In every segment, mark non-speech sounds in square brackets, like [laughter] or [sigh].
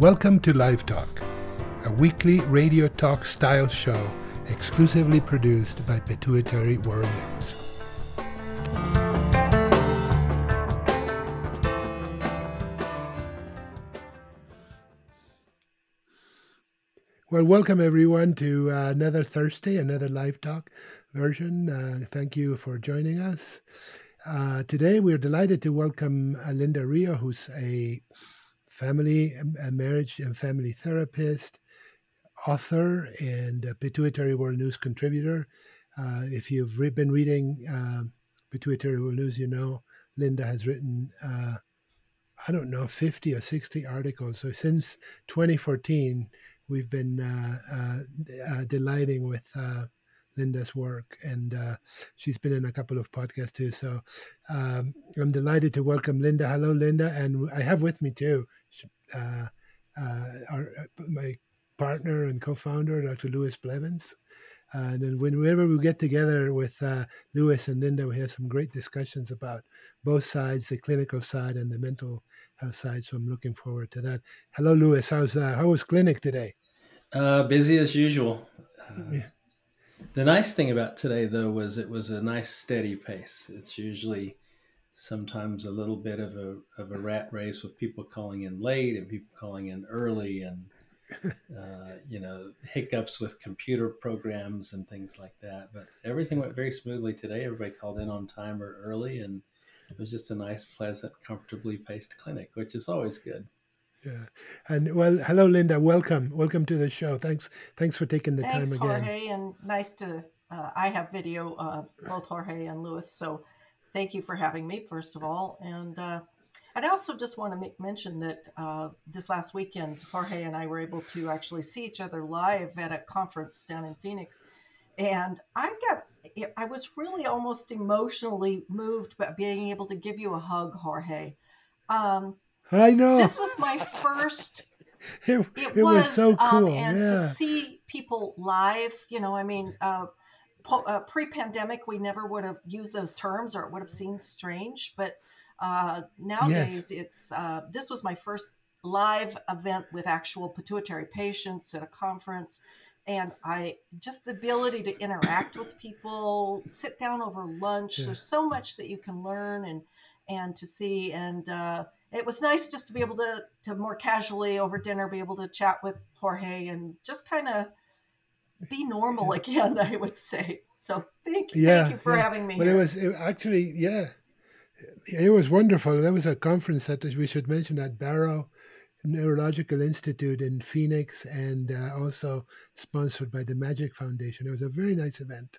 Welcome to Live Talk, a weekly radio talk style show exclusively produced by Pituitary World. Well, welcome everyone to uh, another Thursday, another Live Talk version. Uh, thank you for joining us. Uh, today, we're delighted to welcome uh, Linda Rio, who's a family, a marriage and family therapist, author, and Pituitary World News contributor. Uh, if you've been reading uh, Pituitary World News, you know Linda has written, I don't know, 50 or 60 articles. So since 2014, we've been uh, uh, uh, delighting with Linda's work, and uh, she's been in a couple of podcasts too. So um, I'm delighted to welcome Linda. Hello, Linda, and I have with me too uh, uh, our, uh, my partner and co-founder, Dr. Lewis Blevins. And then whenever we get together with uh, Lewis and Linda, we have some great discussions about both sides, the clinical side and the mental health side. So I'm looking forward to that. Hello, Lewis. How's uh, how was clinic today? Uh, busy as usual. Yeah. The nice thing about today, though, was it was a nice steady pace. It's usually sometimes a little bit of a of a rat race with people calling in late and people calling in early, and uh, you know hiccups with computer programs and things like that. But everything went very smoothly today. Everybody called in on time or early, and it was just a nice, pleasant, comfortably paced clinic, which is always good. Yeah, and well, hello, Linda. Welcome, welcome to the show. Thanks, thanks for taking the thanks, time again. Jorge, and nice to. Uh, I have video of both Jorge and Lewis, so thank you for having me first of all. And uh, I'd also just want to make mention that uh, this last weekend, Jorge and I were able to actually see each other live at a conference down in Phoenix, and I got. I was really almost emotionally moved by being able to give you a hug, Jorge. Um, I know. This was my first. [laughs] it, it, it was, was, so um, cool. Um, and yeah. to see people live, you know, I mean, uh, po- uh, pre pandemic, we never would have used those terms or it would have seemed strange. But uh, nowadays, yes. it's uh, this was my first live event with actual pituitary patients at a conference. And I just the ability to interact with people, sit down over lunch. Yeah. There's so much that you can learn and and to see and uh, it was nice just to be able to to more casually over dinner be able to chat with Jorge and just kind of be normal again. [laughs] I would say so. Thank you, yeah, thank you for yeah. having me. But here. it was it actually yeah, it was wonderful. There was a conference that we should mention at Barrow Neurological Institute in Phoenix, and uh, also sponsored by the Magic Foundation. It was a very nice event.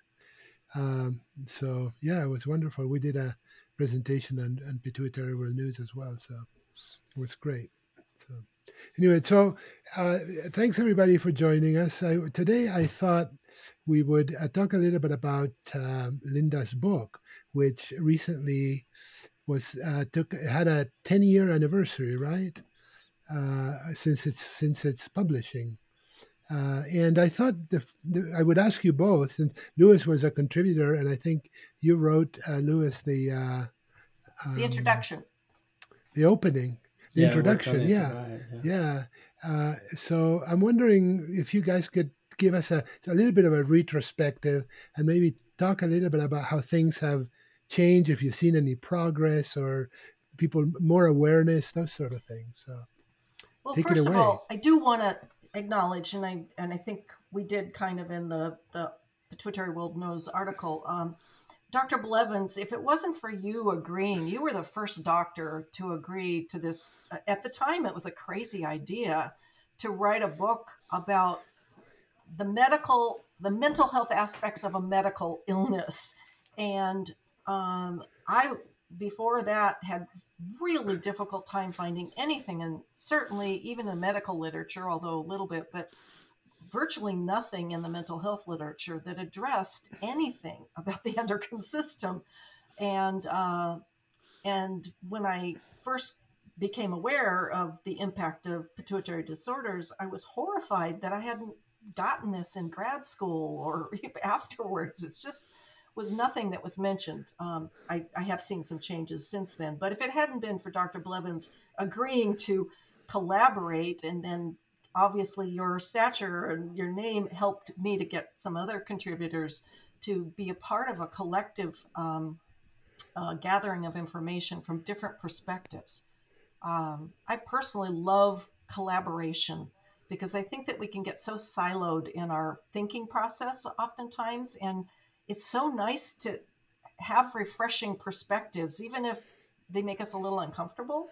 Um, so yeah, it was wonderful. We did a presentation on, on pituitary world news as well. So it was great. So anyway, so uh, thanks everybody for joining us. I, today I thought we would uh, talk a little bit about uh, Linda's book, which recently was uh, took had a 10 year anniversary, right? Uh, since it's since its publishing. Uh, and I thought the, the, I would ask you both, since Lewis was a contributor, and I think you wrote uh, Lewis the uh, um, the introduction, the opening, the yeah, introduction. Yeah, yeah. yeah. Uh, so I'm wondering if you guys could give us a, a little bit of a retrospective and maybe talk a little bit about how things have changed, if you've seen any progress or people more awareness, those sort of things. So, well, first of all, I do want to acknowledge, and I and I think we did kind of in the the pituitary world news article. Um, Dr. Blevins, if it wasn't for you agreeing, you were the first doctor to agree to this. Uh, at the time, it was a crazy idea to write a book about the medical, the mental health aspects of a medical illness. And um, I, before that, had really difficult time finding anything, and certainly even in medical literature, although a little bit, but virtually nothing in the mental health literature that addressed anything about the [laughs] endocrine system. And uh, and when I first became aware of the impact of pituitary disorders, I was horrified that I hadn't gotten this in grad school or [laughs] afterwards. It's just was nothing that was mentioned. Um, I, I, have seen some changes since then, but if it hadn't been for Dr. Blevins agreeing to collaborate, and then obviously your stature and your name helped me to get some other contributors to be a part of a collective um, uh, gathering of information from different perspectives. Um, I personally love collaboration because I think that we can get so siloed in our thinking process oftentimes. And it's so nice to have refreshing perspectives, even if they make us a little uncomfortable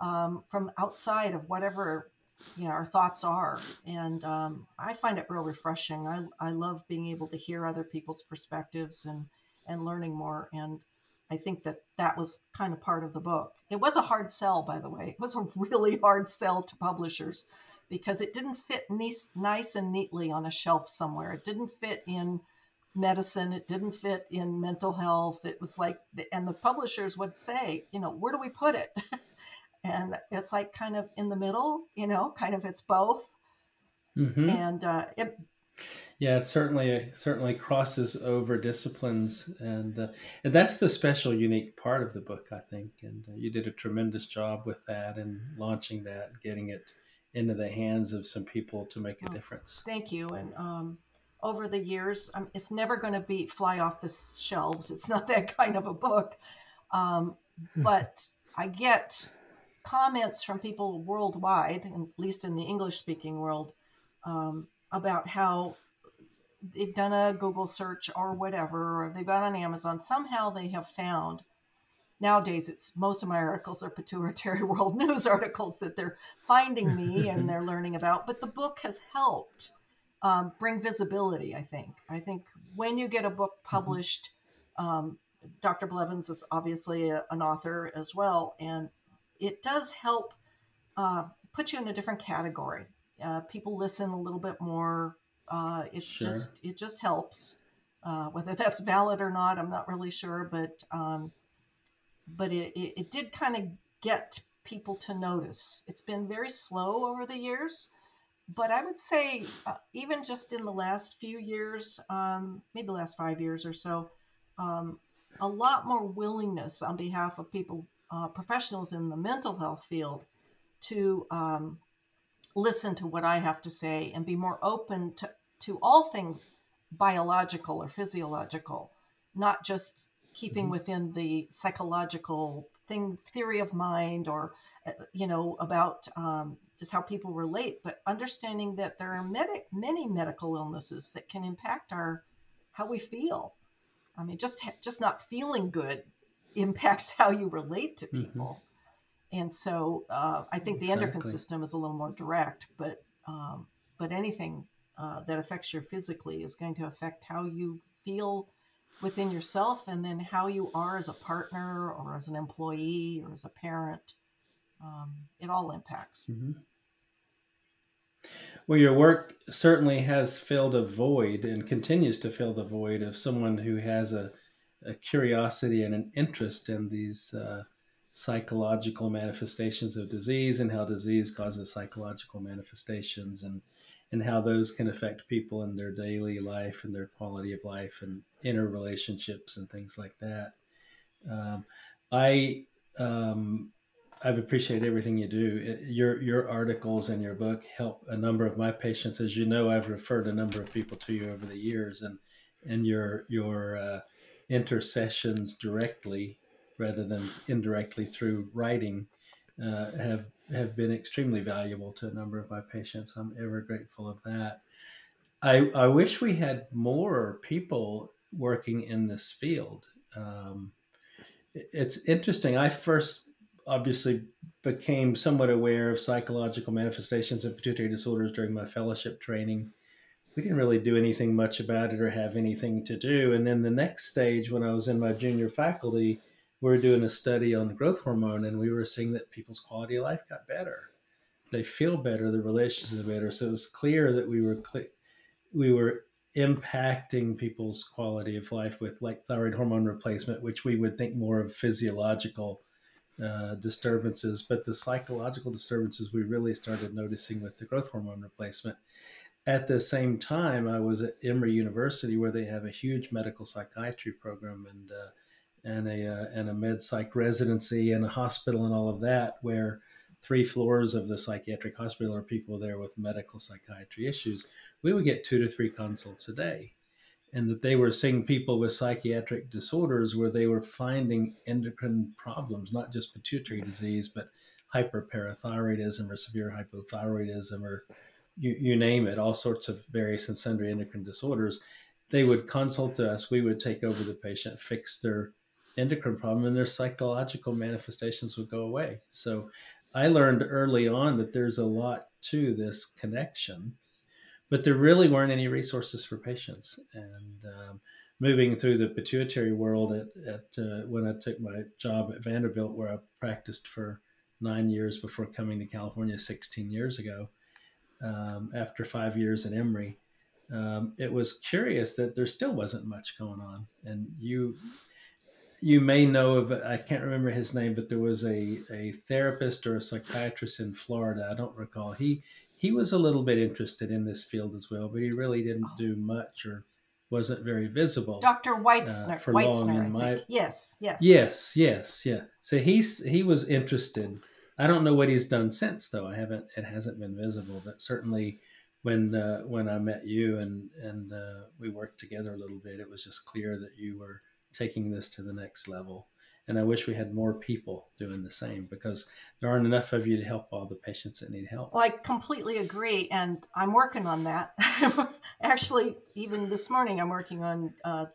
um, from outside of whatever you know our thoughts are. And um, i find it real refreshing. I, I love being able to hear other people's perspectives and and learning more. And i think that that was kind of part of the book. It was a hard sell by the way. It was a [laughs] really hard sell to publishers because it didn't fit nice, nice and neatly on a shelf somewhere. It didn't fit in medicine. It didn't fit in mental health. It was like, and the publishers would say, you know, where do we put it? [laughs] and it's like kind of in the middle, you know, kind of it's both. Mm-hmm. And uh, it, yeah, it certainly certainly crosses over disciplines, and uh, and that's the special, unique part of the book, I think. And uh, you did a tremendous job with that and launching that, getting it into the hands of some people to make a oh, difference. Thank you. And um, over the years, um, it's never going to be fly off the shelves. It's not [laughs] that kind of a book. Um, [laughs] but I get comments from people worldwide, at least in the English speaking world, um, about how they've done a Google search or whatever, or they've gone on Amazon. Somehow they have found nowadays it's most of my articles are pituitary world [laughs] news articles that they're finding me and they're learning about but the book has helped um, bring visibility i think i think when you get a book mm-hmm. published um, dr blevins is obviously a, an author as well and it does help uh, put you in a different category uh, people listen a little bit more uh, it's sure. just it just helps uh, whether [laughs] that's valid or not i'm not really sure but um, but it, it, it did kind of get people to notice. It's been very slow over the years, but I would say uh, even just in the last few years, um, maybe the last five years or so, um, a lot more willingness on behalf of people, uh, professionals in the mental health field, to um, listen to what I have to say and be more open to, to all things biological or physiological, not just keeping mm-hmm. within the psychological thing theory of mind or uh, you know about um, just how people relate but understanding that there are many, many medical illnesses that can impact our how we feel i mean just just not feeling good [laughs] impacts how you relate to mm-hmm. people mm-hmm. and so uh, i think the endocrine system is a little more direct but um, but anything uh, that affects you physically is going to affect how you feel within yourself and then how you are as a partner or as an employee or as a parent. Um, it all impacts. Mm-hmm. Well, your work certainly has filled a void and continues to fill the void of someone who has a, a curiosity and an interest in these uh, psychological manifestations of disease and how disease causes psychological manifestations and and how those can affect people in their daily life and their quality of life and inner relationships and things like that. Um, I um, I've appreciated everything you do. Your your articles and your book help a number of my patients. As you know, I've referred a number of people to you over the years, and and your your uh, intercessions directly rather than indirectly through writing uh, have have been extremely valuable to a number of my patients. I'm ever grateful of that. I, I wish we had more people working in this field. Um, it's interesting. I first obviously became somewhat aware of psychological manifestations of pituitary disorders during my fellowship training. We didn't really do anything much about it or have anything to do. And then the next stage, when I was in my junior faculty, we were doing a study on growth hormone and we were seeing that people's quality of life got better. They feel better, the relationships are better. So it was clear that we were cl- we were impacting people's quality of life with like thyroid hormone replacement, which we would think more of physiological uh, disturbances, but the psychological disturbances we really started noticing with the growth hormone replacement. At the same time, I was at Emory University, where they have a huge medical psychiatry program and uh, and a uh, and a med psych residency and a hospital and all of that, where three floors of the psychiatric hospital are people there with medical psychiatry issues. We would get two to three consults a day and that they were seeing people with psychiatric disorders where they were finding endocrine problems, not just pituitary disease, but hyperparathyroidism or severe hypothyroidism or you, you name it, all sorts of various and sundry endocrine disorders. They would consult us, we would take over the patient, fix their endocrine problem, and their psychological manifestations would go away. So I learned early on that there's a lot to this connection but there really weren't any resources for patients. And um, moving through the pituitary world at, at uh, when I took my job at Vanderbilt, where I practiced for nine years before coming to California 16 years ago, um, after five years at Emory, um, it was curious that there still wasn't much going on. And you you may know of I can't remember his name, but there was a, a therapist or a psychiatrist in Florida. I don't recall. He he was a little bit interested in this field as well, but he really didn't oh. do much or wasn't very visible. Dr. Weitzner, uh, for Weitzner, long in my yes, yes, yes, yes, yeah. So he's he was interested. I don't know what he's done since, though. I haven't. It hasn't been visible, but certainly when uh, when I met you and and uh, we worked together a little bit, it was just clear that you were taking this to the next level. And I wish we had more people doing the same because there aren't enough of you to help all the patients that need help. Well, I completely agree. And I'm working on that. [laughs] Actually, even this morning, I'm working on uh,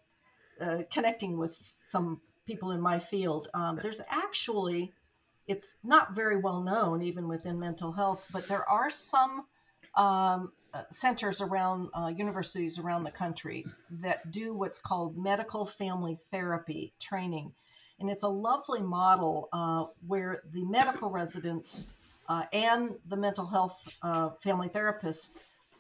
uh, connecting with some people in my field. Um, there's actually, it's not very well known even within mental health, but there are some um, uh, centers around uh, universities around the country that do what's called medical family therapy training and it's a lovely model uh, where the medical residents uh, and the mental health uh, family therapists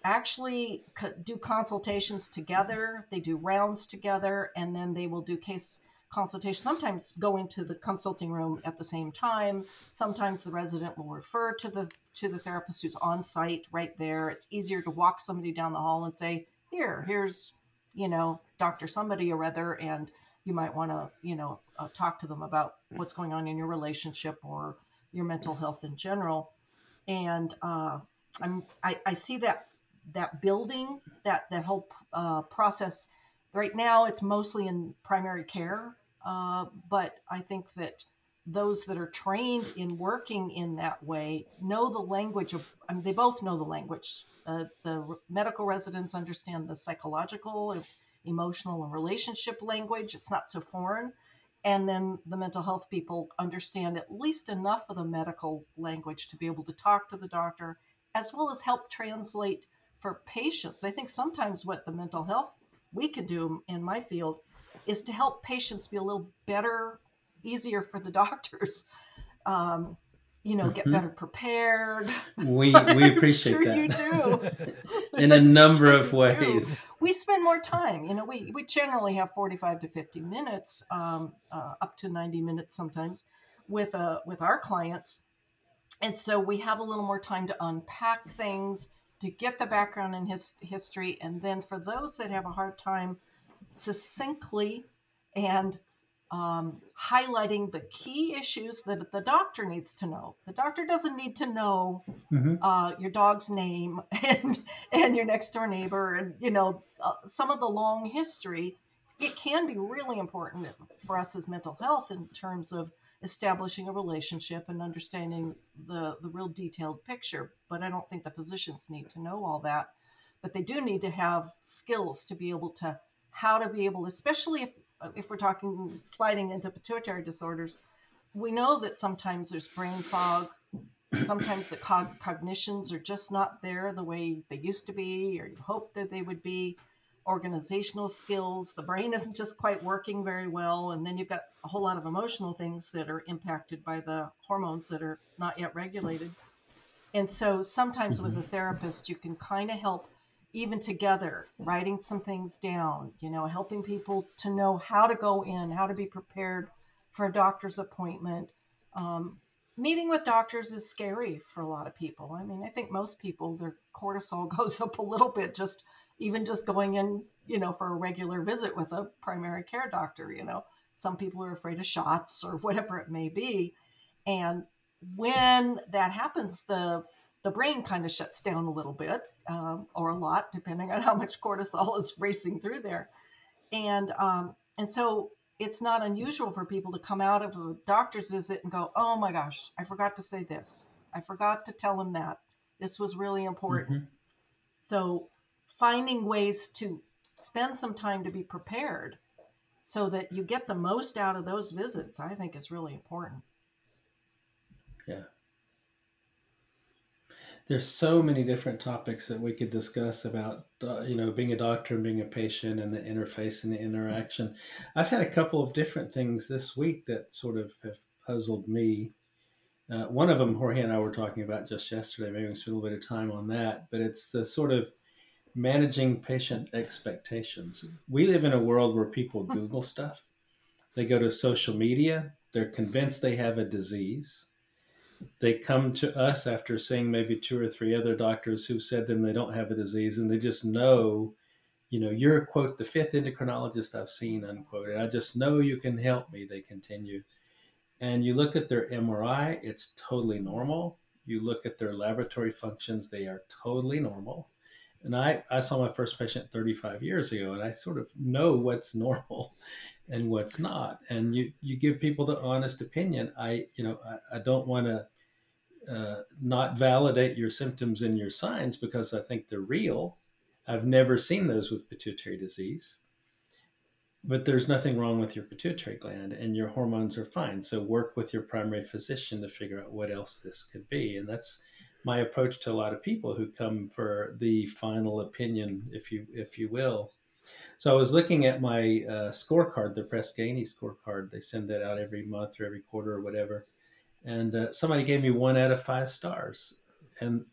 actually co- do consultations together. They do rounds together, and then they will do case consultation. Sometimes go into the consulting room at the same time. Sometimes the resident will refer to the to the therapist who's on site right there. It's easier to walk somebody down the hall and say, "Here, here's you know Doctor somebody or other," and you might want to you know uh, talk to them about what's going on in your relationship or your mental health in general. And uh, I'm I, I, see that that building that that whole uh, process right now. It's mostly in primary care, uh, but I think that those that are trained in working in that way know the language of. I mean, they both know the language. Uh, the medical residents understand the psychological, emotional, and relationship language. It's not so foreign and then the mental health people understand at least enough of the medical language to be able to talk to the doctor as well as help translate for patients. I think sometimes what the mental health we can do in my field is to help patients be a little better easier for the [laughs] doctors. Um, you know, get mm-hmm. better prepared. We [laughs] we appreciate sure that. you do. [laughs] In a number [laughs] of ways. Do. We spend more time. You know, we we generally have forty five to fifty minutes, um, uh, up to ninety minutes sometimes, with uh with our clients, and so we have a little more time to unpack things, to get the background and his history, and then for those that have a hard time succinctly and um, highlighting the key issues that the doctor needs to know. The doctor doesn't need to know mm-hmm. uh, your dog's name [laughs] and and your next door neighbor and you know uh, some of the long history. It can be really important for us as mental health in terms of establishing a relationship and understanding the the real detailed picture. But I don't think the physicians need to know all that. But they do need to have skills to be able to how to be able, especially if if we're talking sliding into pituitary disorders, we know that sometimes there's brain fog. Sometimes the cog- cognitions are just not there the way they used to be, or you hope that they would be. Organizational skills, the brain isn't just quite working very well. And then you've got a whole lot of emotional things that are impacted by the hormones that are not yet regulated. And so sometimes mm-hmm. with a therapist, you can kind of help even together, writing some things down, you know, helping people to know how to go in, how to be prepared for a doctor's appointment, Um, meeting with doctors is scary for a lot of people. I mean, I think most people, their cortisol [laughs] goes up a little bit just even just going in, you know, for a regular visit with a primary care doctor, you know. Some people are afraid of shots or [laughs] whatever it may be. And when that happens, the the brain kind of shuts down a little bit um, or a lot, depending on how much cortisol [laughs] is racing through there. And um, and so it's not unusual for people to come out of a doctor's visit and go, "Oh my gosh, I forgot to say this. I forgot to tell him that. This was really important." Mm-hmm. So, finding ways to spend some time to be prepared so that you get the most out of those visits, I think is really important. Yeah there's so many different topics that we could discuss about uh, you know being a doctor and being a patient and the interface and the interaction. I've had a couple of different things this week that sort of have puzzled me. Uh, one of them jorge and i were talking about just yesterday maybe we spend a little bit of time on that but it's the sort of managing patient expectations. We live in a world where people google stuff. They go to social media. They're convinced they have a disease they come to us after seeing maybe two or three other doctors who said them they don't have a disease and they just know you know you're quote the fifth endocrinologist i've seen unquote and i just know you can help me they continue. And you look at their mri it's totally normal. You look at their laboratory functions they are totally normal and i i saw my first patient 35 years ago and i sort of know what's [laughs] normal and what's not. And you you give people the honest opinion. I you know i, I don't want to uh, not validate your symptoms and your signs because i think they're real. I've never seen those with pituitary disease. But there's nothing wrong with your pituitary gland and your hormones are fine. So work with your primary physician to figure out what else this could be. And that's my approach to a lot of people who come for the final opinion if you if you will so I was looking at my uh, scorecard, the Press Ganey scorecard. They send that out every month or every quarter or whatever. And uh, somebody gave me one out of five stars, and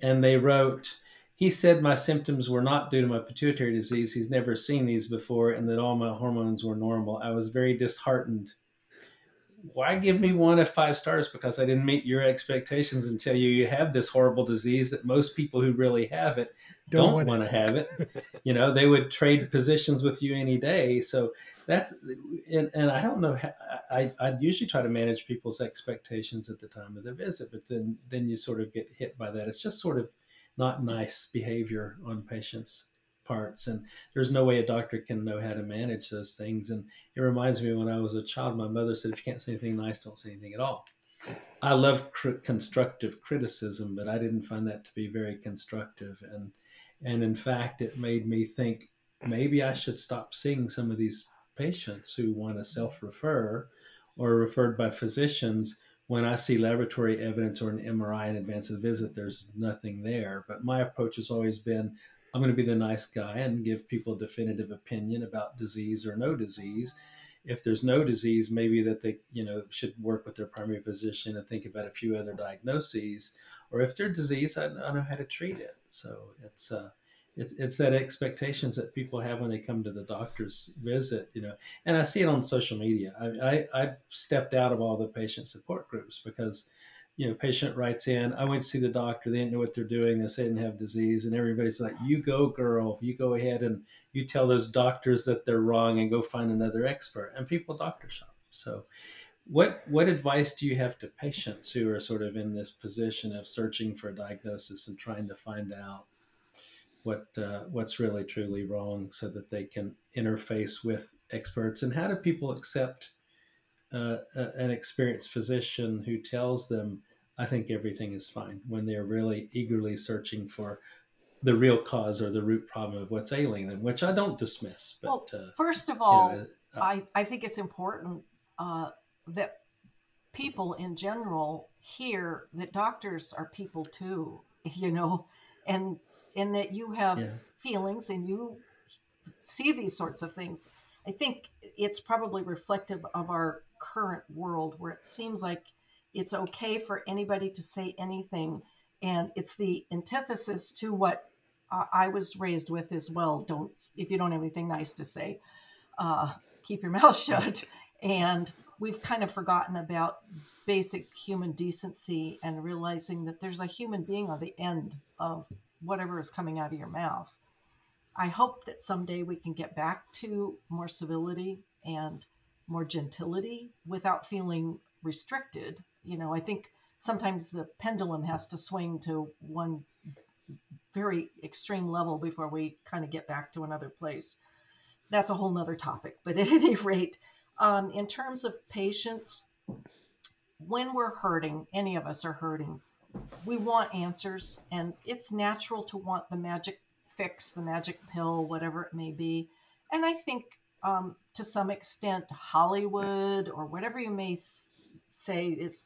and they wrote, he said my symptoms were not due to my pituitary disease. He's never seen these before, and that all my hormones were normal. I was very disheartened why give me one of five stars because I didn't meet your expectations and tell you you have this horrible disease that most people who really have it don't, don't want to have it. [laughs] you know, they would trade positions with you any day. So that's and, and I don't know how, I I usually try to manage people's expectations at the time of the visit, but then then you sort of get hit by that. It's just sort of not nice behavior on patients parts and there's no way a doctor can know how to manage those things. And it reminds me when i was a child my mother said if you can't say anything nice don't say anything at all. I love cr- constructive criticism but i didn't find that to be very constructive. And and in fact it made me think maybe i should stop seeing some of these patients who want to self-refer or referred by physicians. When I see laboratory evidence or an MRI in advance of the visit, there's nothing there. But my approach has always been I'm going to be the nice guy and give people a definitive opinion about disease or no disease. If there's no disease, maybe that they, you know, should work with their primary physician and think about a few other diagnoses. Or if there's disease, I, I know how to treat it. So it's uh, it's it's that expectations that people have when they come to the doctor's visit, you know. And I see it on social media. I I, I stepped out of all the patient support groups because you know, patient writes in, I went to see the doctor. They didn't know what they're doing. They said they didn't have disease. And everybody's like, you go, girl. You go ahead and you tell those doctors that they're wrong and go find another expert. And people doctor shop. So, what what advice do you have to patients who are sort of in this position of searching for a diagnosis and trying to find out what uh, what's really truly wrong, so that they can interface with experts? And how do people accept uh, an experienced physician who tells them I think everything is fine when they're really eagerly searching for the real cause or the root problem of what's ailing them, which I don't dismiss. But well, uh, first of all, you know, uh, I, I think it's important uh, that people in general hear that doctors are people too, [laughs] you know, and and that you have yeah. feelings and you see these sorts of things. I think it's probably reflective of our current world where it seems like it's okay for anybody to say anything and it's the antithesis to what i was raised with as well don't if you don't have anything nice to say uh, keep your [laughs] mouth shut and we've kind of forgotten about basic human decency and realizing that there's a human being on the end of whatever is coming out of your mouth. I hope that someday we can get back to more civility and more gentility without feeling restricted. You know, I think sometimes the pendulum has to swing to one very extreme level before we kind of get back to another place. That's a whole nother topic. But at [laughs] any rate, um, in terms of patients, when we're hurting, any of us are hurting, we want answers, and it's natural to want the magic fix, the magic pill, whatever it may be. And I think um, to some extent, Hollywood or whatever you may say is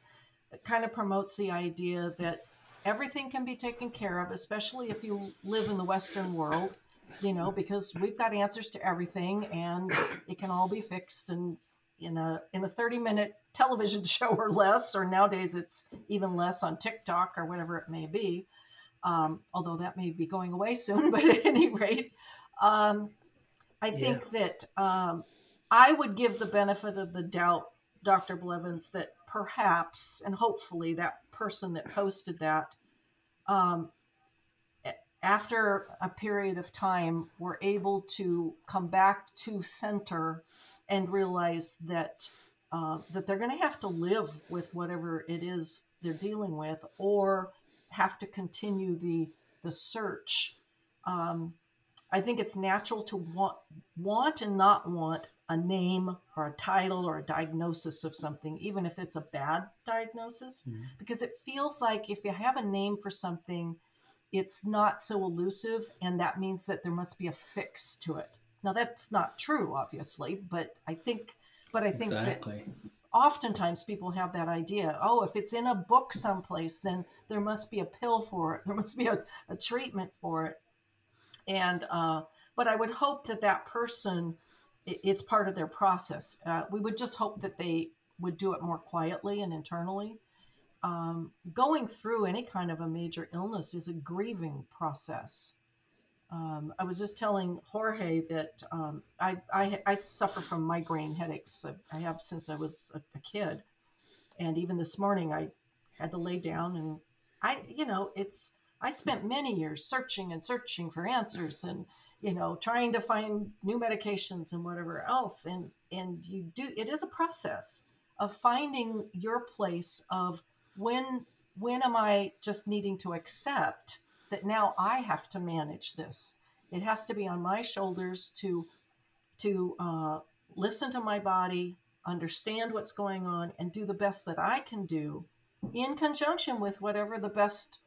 kind of promotes the idea that everything can be taken care of, especially if you live in the Western world, you know, because we've got answers to everything and it can all be fixed and in a in a 30 minute television [laughs] show or less, or nowadays it's even less on TikTok or whatever it may be. Um, although that may be going away [laughs] soon, but at any rate, um, I think yeah. that um, I would give the benefit of the doubt, Dr. Blevins, that perhaps and hopefully that person that posted that um, after a period of time were able to come back to center and realize that uh, that they're going to have to live with whatever it is they're dealing with or have to continue the the search um, i think it's natural to want want and not want a name or a title or a diagnosis of something, even if it's a bad diagnosis, mm-hmm. because it feels like if you have a name for something, it's not so elusive, and that means that there must be a fix to it. Now that's not true, obviously, but I think, but I think exactly. that oftentimes people have that idea. Oh, if it's in a book someplace, then there must be a pill for it. [laughs] There must be a, a treatment for it. And uh, but I would hope that that person it's part of their process. Uh, we would just hope that they would do it more quietly and internally. Um, going through any kind of a major illness is a grieving process. Um, I was just telling Jorge that um, I, I, I, suffer from migraine headaches. I have since I was a, a, kid, and even this morning I had to lay down and I, you know, it's I spent many years searching and searching for answers and you know trying to find new medications and whatever else. And and you do it is a process of finding your place of when when am i just needing to accept that now i have to manage this? It has to be on my shoulders to to uh, listen to my body understand what's going on and do the best that i can do in conjunction with whatever the best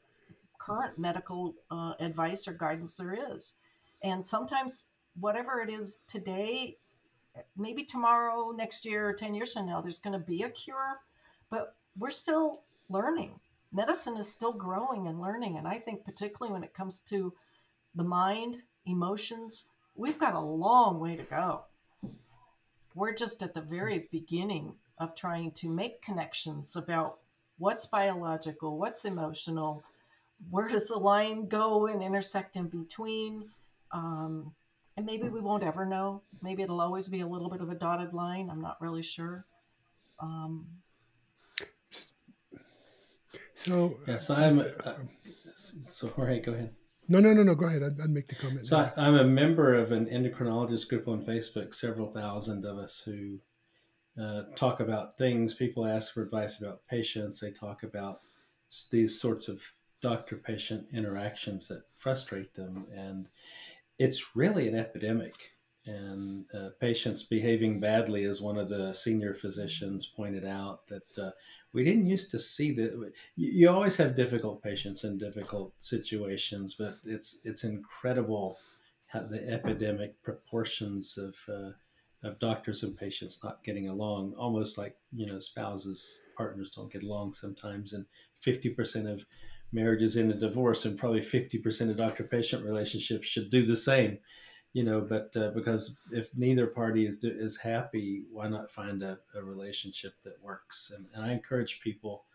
current medical uh, advice or guidance there is and sometimes, whatever it is today, maybe tomorrow, next year, or 10 years from now, there's going to be a cure, but we're still learning. Medicine is still growing and learning. And I think, particularly when it comes to the mind, emotions, we've got a long way to go. We're just at the very beginning of trying to make connections about what's biological, what's emotional, where does the line go and intersect in between um, and maybe we won't ever know. Maybe it'll always be a little bit of a dotted line. I'm not really sure. Um, so yes, I'm. Uh, so Jorge, go ahead. No, no, no, no. Go ahead. I'd, I'd make the comment. So I, am a member of an endocrinologist group on Facebook. Several thousand of us who uh, talk about things. People ask for advice about patients. They talk about these sorts of doctor-patient interactions that frustrate them, and it's really an epidemic. And uh, patients behaving badly, as one of the senior physicians pointed out, that uh, we didn't used to see that. You always have difficult patients in difficult situations, but it's it's incredible how the epidemic proportions of uh, of doctors and patients not getting along, almost like you know spouses partners don't get along sometimes, and fifty percent of marriages in a divorce, and probably 50% of doctor patient relationships should do the same. You know, but uh, because if neither party is is happy, why not find a, a relationship that works? And, and I encourage people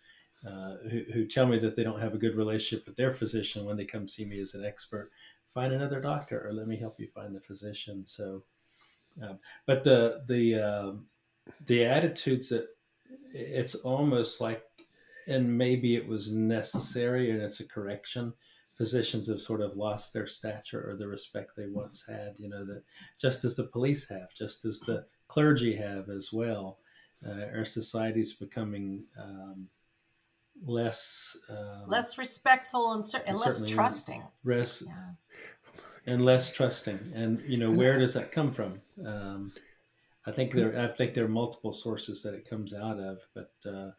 uh, who, who tell me that they don't have a good relationship with their physician when they come see me as an expert, find another doctor or let me help you find the physician. So, uh, but the the um, the attitudes that it's almost like, and maybe it was necessary and it's a correction. Physicians have sort of lost their stature or the respect they once had, you know, that just as the police have, just as the clergy have as well. Uh, our society is becoming um, less um, less respectful and, and less trusting. Less, yeah. and less trusting. And you know, where does that come from? Um, I think there, I think there are multiple sources that it comes out of, but uh,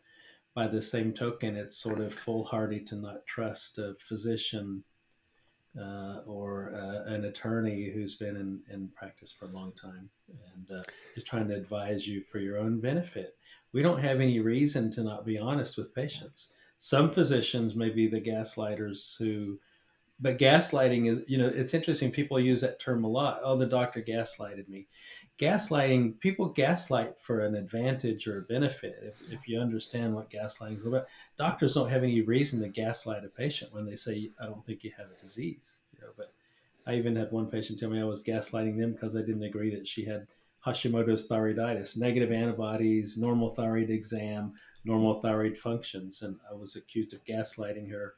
by the same token, it's sort of foolhardy to not trust a physician uh, or uh, an attorney who's been in, in practice for a long time and uh, is trying to advise you for your own benefit. We don't have any reason to not be honest with patients. Some physicians may be the gaslighters who, but gaslighting is, you know, it's interesting. People use that term a lot. Oh, the doctor gaslighted me. Gaslighting, people gaslight for an advantage or a benefit. If, if you understand what gaslighting is about, doctors don't have any reason to gaslight a patient when they say, I don't think you have a disease. You know, but I even had one patient tell me I was gaslighting them because I didn't agree that she had Hashimoto's thyroiditis, negative antibodies, normal thyroid exam, normal thyroid functions. And I was accused of gaslighting her,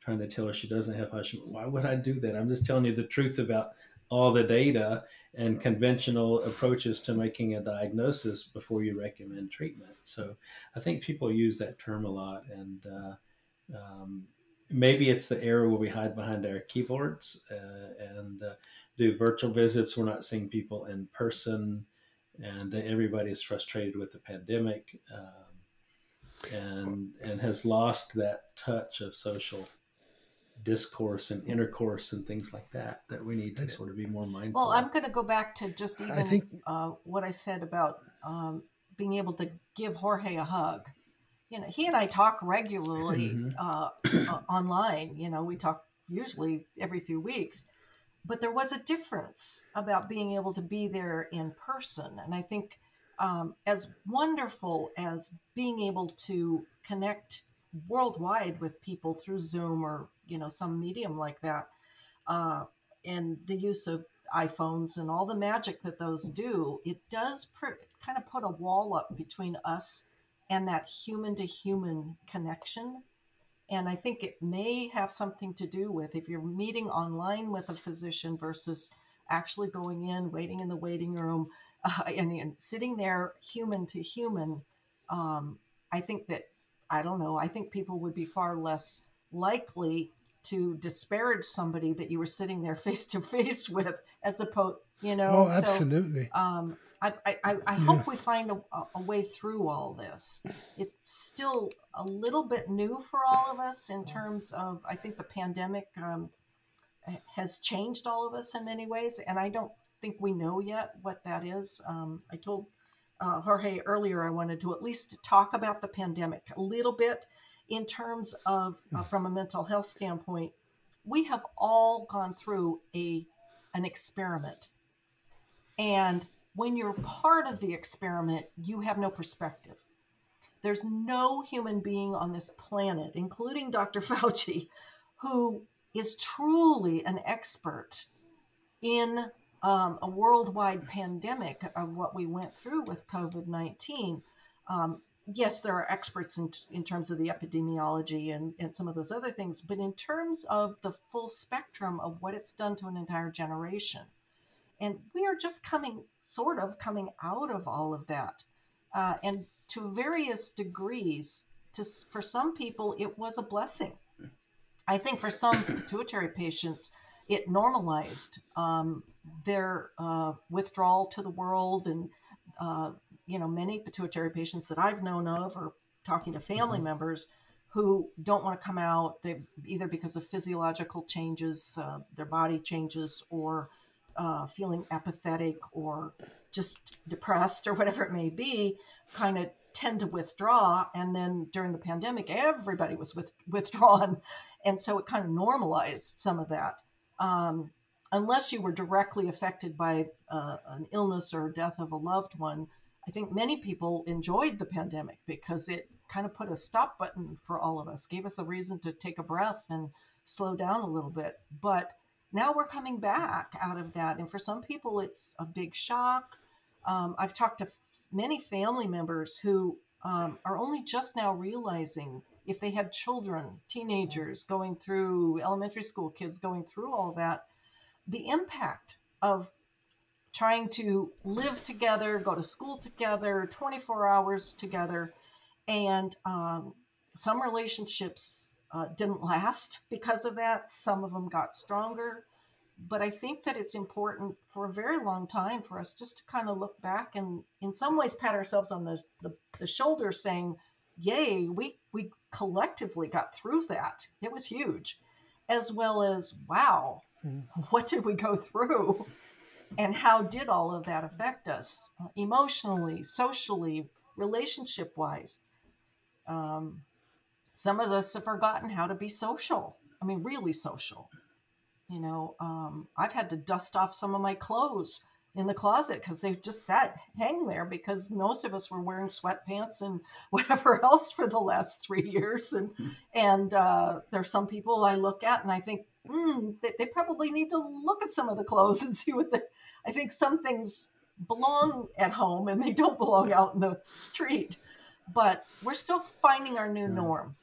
trying to tell her she doesn't have Hashimoto. Why would I do that? I'm just telling you the truth about all the data and conventional approaches to making a diagnosis before you recommend treatment. So I think people use that term a lot. And uh, um, maybe it's the era where we hide behind our keyboards uh, and uh, do virtual visits. We're not seeing people in person, and everybody's frustrated with the pandemic. Um, and and has lost that touch of social discourse and intercourse and things like that that we need to sort of be more mindful. Well, I'm going to go back to just even I think, uh, what I said about um, being able to give Jorge a hug. You know, he and I talk regularly mm-hmm. uh, uh, online. You know, we talk usually every few weeks, but there was a difference about being able to be there in person, and I think um, as wonderful as being able to connect worldwide with people through Zoom or you know some medium like that, uh, and the use of iPhones and all the magic that those do, it does pr- kind of put a wall up between us and that human to human connection. And I think it may have something to do with if you're meeting online with a physician versus actually going in, waiting in the waiting room, uh, [laughs] and, and, sitting there human to human, um, I think that, I don't know, I think people would be far less likely to disparage somebody that you were sitting there face to face with as opposed, you know. Oh, absolutely. So, um, I, I, I yeah. hope we find a, a, way through all this. It's still a little bit new for all of us in terms of, I think the pandemic um, has changed all of us in many ways. And I don't think we know yet what that is. Um, I told uh, Jorge earlier I wanted to at least talk about the pandemic a little bit in terms of uh, hmm. from a mental health standpoint. We have all gone through a an experiment, and when you're part of the experiment, you have no perspective. There's no human being on this planet, including Dr. [laughs] Fauci, who is truly an expert in um, a worldwide pandemic of what we went through with COVID 19. Um, yes, there are experts in, in terms of the epidemiology and, and some of those other things, but in terms of the full spectrum of what it's done to an entire generation. And we are just coming, sort of coming out of all of that. Uh, and to various degrees, to, for some people, it was a blessing. I think for some pituitary patients, it normalized um, their uh, withdrawal to the world and uh, you know many pituitary patients that i've known of or talking to family mm-hmm. members who don't want to come out they either because of physiological changes uh, their body changes or uh, feeling apathetic or just depressed or whatever it may be kind of tend to withdraw. And then during the pandemic everybody was with, [laughs] withdrawn. And so it kind of normalized some of that. Um, unless you were directly affected by uh, an illness or death of a loved one, I think many people enjoyed the pandemic because it kind of put a stop button for all of us, gave us a reason to take a breath and slow down a little bit. But now we're coming back out of that. And for some people, it's a big shock. Um, I've talked to f- many family members who um, are only just now realizing if they had children, teenagers going through elementary school kids going through all that, the impact of trying to live together, go to school together, 24 hours together. And um, some relationships uh, didn't last because of that. Some of them got stronger. But I think that it's important for a very long time for us just to kind of look back and, in some ways, pat ourselves on the, the, the shoulder saying, Yay, we, we collectively got through that. It was huge. As well as, wow, mm. what did we go through? and how did all of that affect us uh, emotionally, socially, relationship wise? Um, some of us have forgotten how to be social. I mean, really social. You know, um, I've had to dust off some of my clothes in the closet because they just sat hang there because most of us were wearing sweatpants and [laughs] whatever else for the last three years and and uh, there's some people I look at and I think mm, they, they, probably need to look at some of the clothes [laughs] and see what the. I think some things belong at home and they don't belong out in the street. But we're still finding our new norm.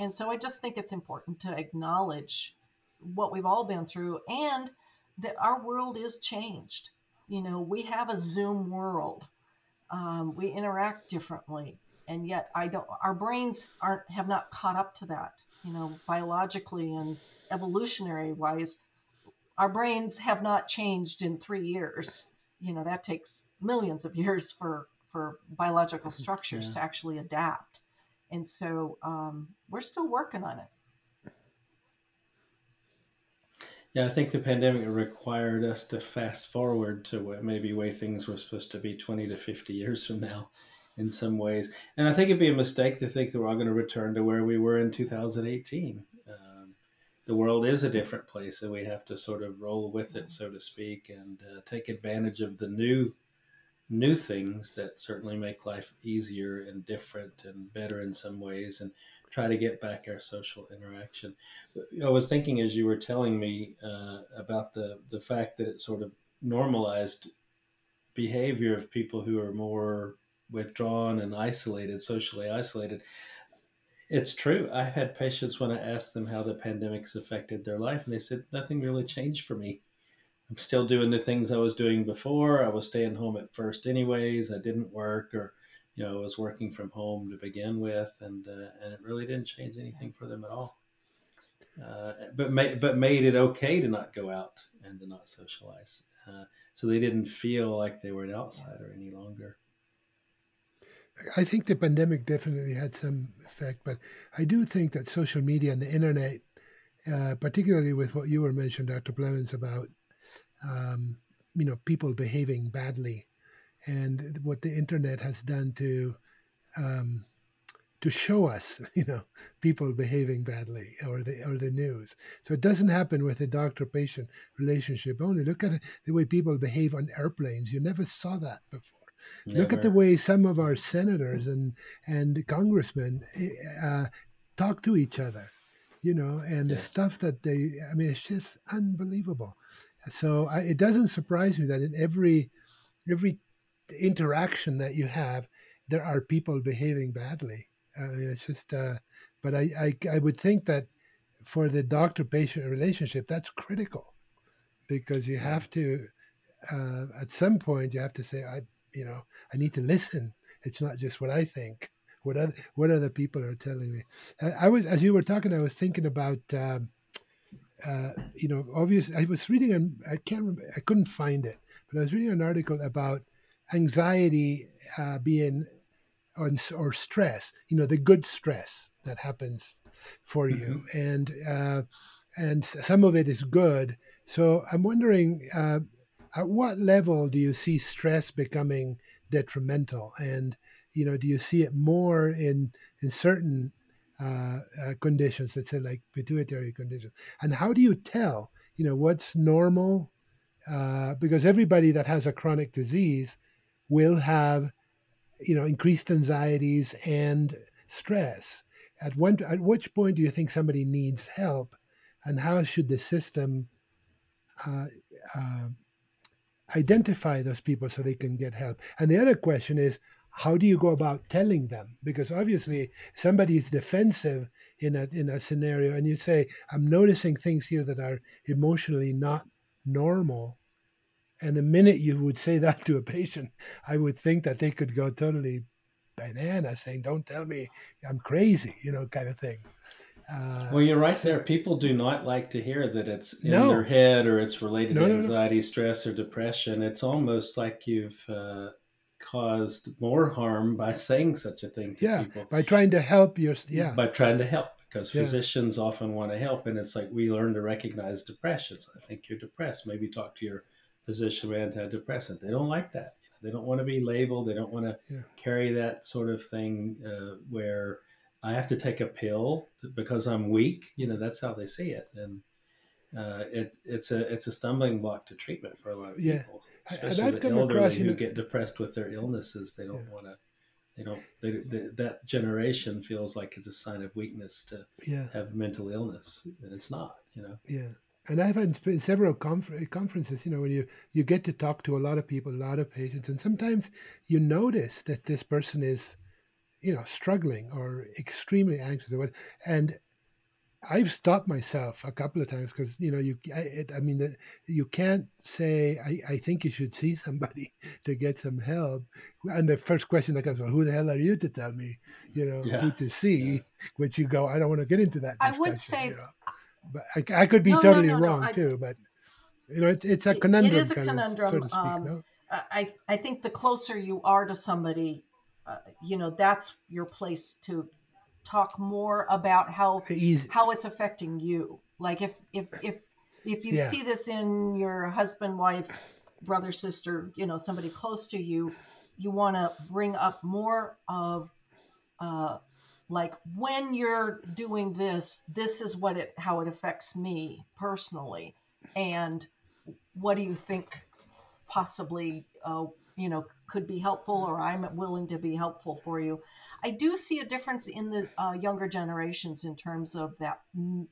And so I just think it's important to acknowledge what we've all been through and that our world is changed. You know, we have a Zoom world. Um, we interact differently and yet i don't our brains aren't have not caught up to that you know biologically and evolutionary wise, our brains have not changed in three years. You know, that takes millions of years for, for biological structures yeah. to actually adapt. And so um, we're still working on it. Yeah, I think the pandemic required us to fast forward to what maybe way things were supposed to be 20 to 50 years from now in some ways. And I think it'd be a mistake to think that we're all going to return to where we were in 2018 the world is a different place and we have to sort of roll with it so to speak and uh, take advantage of the new new things that certainly make life easier and different and better in some ways and try to get back our social interaction i was thinking as you were telling me uh, about the the fact that it sort of normalized behavior of people who are more withdrawn and isolated socially isolated it's true. I had patients when I asked them how the pandemic's affected their life, and they said nothing really changed for me. I'm still doing the things I was doing before. I was staying home at first, anyways. I didn't work, or you know, I was working from home to begin with, and uh, and it really didn't change anything for them at all. Uh, but ma- but made it okay to not go out and to not socialize, uh, so they didn't feel like they were an outsider any longer. I think the pandemic definitely had some effect, but I do think that social media and the internet, uh, particularly with what you were mentioning, Dr. Blevins, about um, you know people behaving badly, and what the internet has done to um, to show us, [laughs] you know, people behaving badly or the or the news. So it doesn't happen with a doctor-patient relationship only. Look at the way people behave on airplanes. You never saw that before. Never. Look at the way some of our senators and and congressmen uh, talk to each other, you know, and yes. the stuff that they. I mean, it's just unbelievable. So I, it doesn't surprise me that in every every interaction that you have, there are people behaving badly. I mean, it's just. Uh, but I, I I would think that for the doctor-patient relationship, that's critical because you have to. Uh, at some point, you have to say, I you know, I need to listen. It's not just what I think. What other what other people are telling me. I, I was as you were talking, I was thinking about. Um, uh, you know, obviously, I was reading, an, I can't remember, I couldn't find it, but I was reading an article about anxiety uh, being on, or stress, you know, the good stress that happens for you. Mm-hmm. And, uh, and some of it is good. So I'm wondering, uh, at what level do you see stress becoming detrimental? And you know do you see it more in in certain uh, uh, conditions let's say like pituitary conditions? And how do you tell you know what's normal? Uh, because everybody that has a chronic disease will have you know increased anxieties and stress. At one at which point do you think somebody needs help? And how should the system uh, uh identify those people so they can get help. And the other question is, how do you go about telling them? Because obviously somebody is defensive in a in a scenario, and you say, "I'm noticing things here that are emotionally not normal." And the minute you would say that to a patient, I would think that they could go totally banana, saying, "Don't tell me I'm crazy," you know, kind of thing. Uh, well, you're right so, there. People do not like to hear that it's in no. their head or it's related no, to anxiety, no, stress, or depression. It's almost like you've uh, caused more harm by [laughs] saying such a thing to yeah, people. by trying to help your yeah, by trying to help because yeah. physicians often want to help, and it's like we learn to recognize depressions. I think you're depressed. Maybe talk to your physician with antidepressant. They don't like that. They don't want to be labeled. They don't want to yeah. carry that sort of thing uh, where I have to take a pill because I'm weak. You know, that's how they see it, and uh, it, it's a it's a stumbling block to treatment for a lot of yeah. people, especially the elderly across, who know, get depressed with their illnesses. They don't yeah. want to. They don't. They, they, that generation feels like it's a sign of weakness to yeah. have mental illness, and it's not. You know. Yeah. And I've had several confer- conferences, you know, when you, you get to talk to a lot of people, a lot of patients, and sometimes you notice that this person is you know, struggling or extremely anxious or what. And I've stopped myself a couple of times because you know you I, it, I mean the, you can't say I, I think you should see somebody [laughs] to get some help and the first question that comes well who the hell are you to tell me you know yeah. who to see yeah. which you go I don't want to get into that I would say you know? but I, I could be no, totally no, no, wrong I, too but you know it's, it's a conundrum it is a conundrum of, so to speak, um, no? I, I think the closer you are to somebody uh, you know that's your place to talk more about how Easy. how it's affecting you like if if if if you yeah. see this in your husband wife brother sister you know somebody close to you you want to bring up more of uh like when you're doing this this is what it how it affects me personally and what do you think possibly uh, you know could be helpful or i'm willing to be helpful for you. I do see a difference in the uh, younger generations in terms of that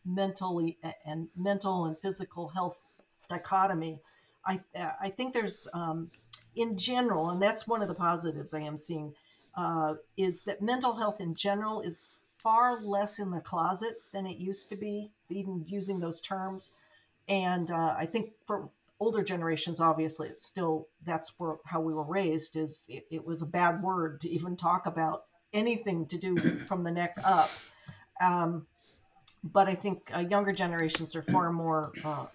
mentally and mental and physical health dichotomy. I i think there's um, in general and that's one of the positives i am seeing uh, is that mental health in general is far less in the closet than it used to be even using those terms. And uh, i think for older generations obviously it's still that's where how we were raised is it, it was a bad word to even talk about anything to do [clears throat] from the neck up um, but i think uh, younger generations are far more uh,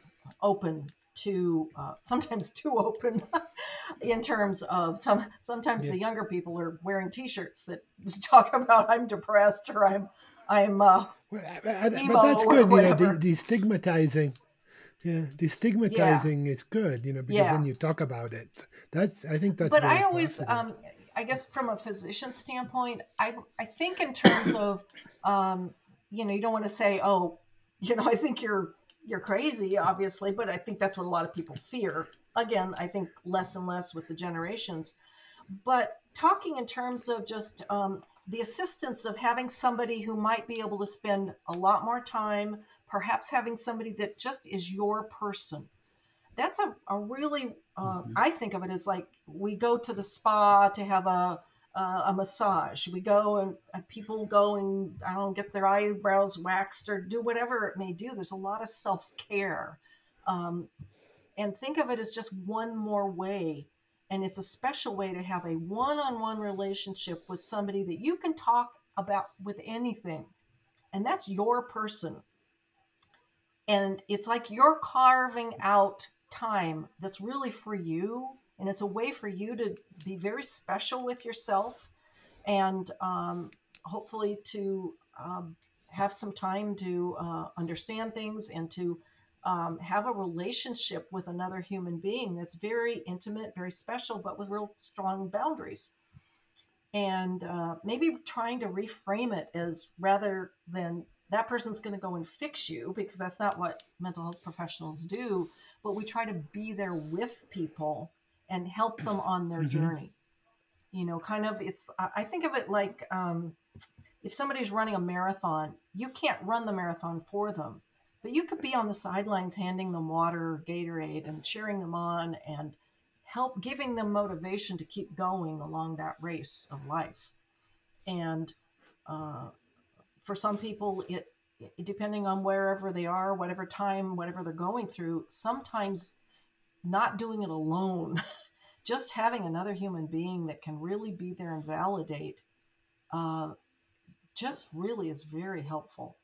open to uh, sometimes too open [laughs] in terms of some sometimes yeah. the younger people are wearing t-shirts that [laughs] talk about i'm depressed or i'm i'm uh, well, I, I, but that's good you know de- destigmatizing yeah, destigmatizing yeah. is good, you know, because yeah. then you talk about it. That's I think that's. But I always, um, I guess, from a physician standpoint, I I think in terms of, um, you know, you don't want to say, oh, you know, [laughs] I think you're you're crazy, obviously, but I think that's what a lot of people fear. Again, I think less and less with the generations, but talking in terms of just um, the assistance of having somebody who might be able to spend a lot more time perhaps having somebody that just is your person. That's a, a really uh, mm-hmm. i think of it as like we go to the spa to have a uh, a massage. We go and, and, people go and i don't get their eyebrows waxed or do whatever it may do. There's a lot of self-care um, and think of it as just one more way. And it's a special way to have a one-on-one relationship with somebody that you can talk about with anything. And that's your person and it's like you're carving out time that's really for you and it's a way for you to be very special with yourself and um, hopefully to um, have some time to uh, understand things and to um, have a relationship with another human being that's very intimate very special but with real strong boundaries. And uh, maybe trying to reframe it as rather than that person's going to go and fix you because that's not what mental health professionals do but we try to be there with people and help them on their mm-hmm. journey you know kind of it's i think of it like um, if somebody's running a marathon you can't run the marathon for them but you could be on the sidelines handing them water gatorade and cheering them on and help giving them motivation to keep going along that race of life. And uh, for some people, it, depending on wherever they are, whatever time, whatever they're going through, sometimes not doing it alone, [laughs] just having another human being that can really be there and validate, uh, just really is very helpful.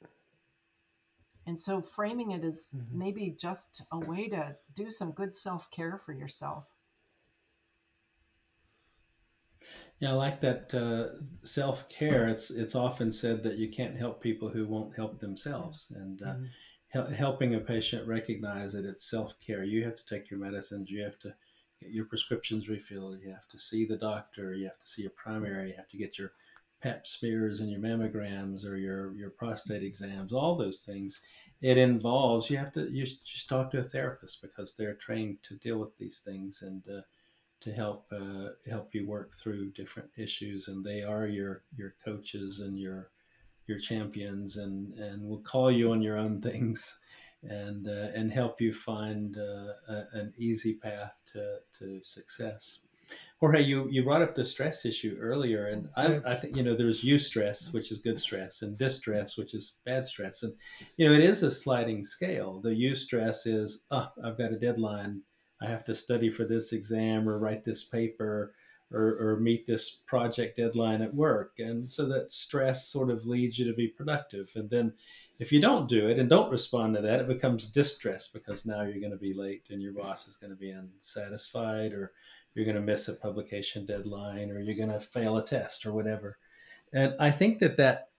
And so framing it as mm-hmm. maybe just a way to do some good self care for yourself. Yeah, I like that uh, self care. It's it's often said that you can't help people who won't help themselves, and uh, mm-hmm. hel- helping a patient recognize that it's self care. You have to take your medicines. You have to get your prescriptions refilled. You have to see the doctor. You have to see your primary. You have to get your pap smears and your mammograms or your, your prostate exams, all those things, it involves you have to you just talk to a therapist because they're trained to deal with these things and uh, to help uh, help you work through different issues, and they are your your coaches and your your champions, and and will call you on your own [laughs] things, and uh, and help you find uh, a, an easy path to to success. Jorge, you, you brought up the stress issue earlier, and I, I think you know there's eustress, which is good stress, and distress, which is bad stress, and you know it is a sliding scale. The eustress is, oh, I've got a deadline, I have to study for this exam or write this paper or, or meet this project deadline at work, and so that stress sort of leads you to be productive, and then if you don't do it and don't respond to that, it becomes distress because now you're going to be late and your boss is going to be unsatisfied or you're going to miss a publication deadline or you're going to fail a test or whatever. And I think that that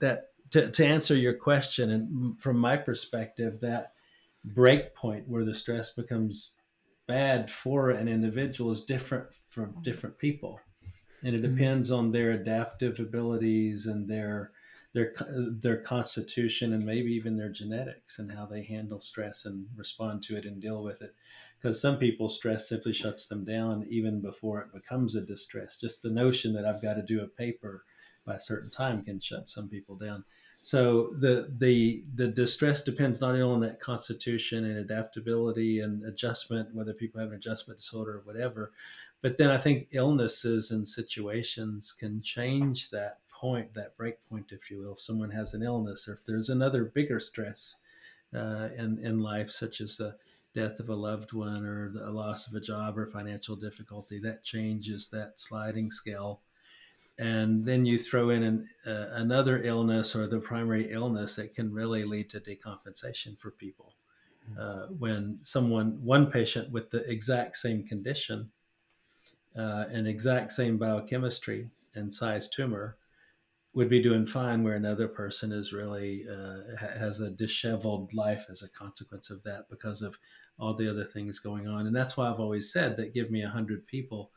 that to, to answer your question and from my perspective, that break point where the stress becomes bad for an individual is different from different people, and it mm-hmm. depends on their adaptive abilities and their their their constitution and maybe even their genetics and how they handle stress and respond to it and deal with it. Because some people stress simply shuts them down even before it becomes a distress. Just the notion that i've got to do a paper by a certain time can shut some people down so the the the distress depends not only on that constitution and adaptability and adjustment whether people have an adjustment disorder or whatever but then i think illnesses and situations can change that point, that break point, if you will, if someone has an illness or if there's another bigger stress uh, in, in life, such as the death of a loved one or the loss of a job or financial difficulty, that changes that sliding scale. And then you throw in an, uh, another illness or the primary illness that can really lead to decompensation for people. Hmm. Uh, when someone, one patient with the exact same condition, uh, an exact same biochemistry and size tumor would be doing fine where another person is really uh, has a disheveled life as a consequence of that because of all the other things going on and that's why i've always said that give me 100 people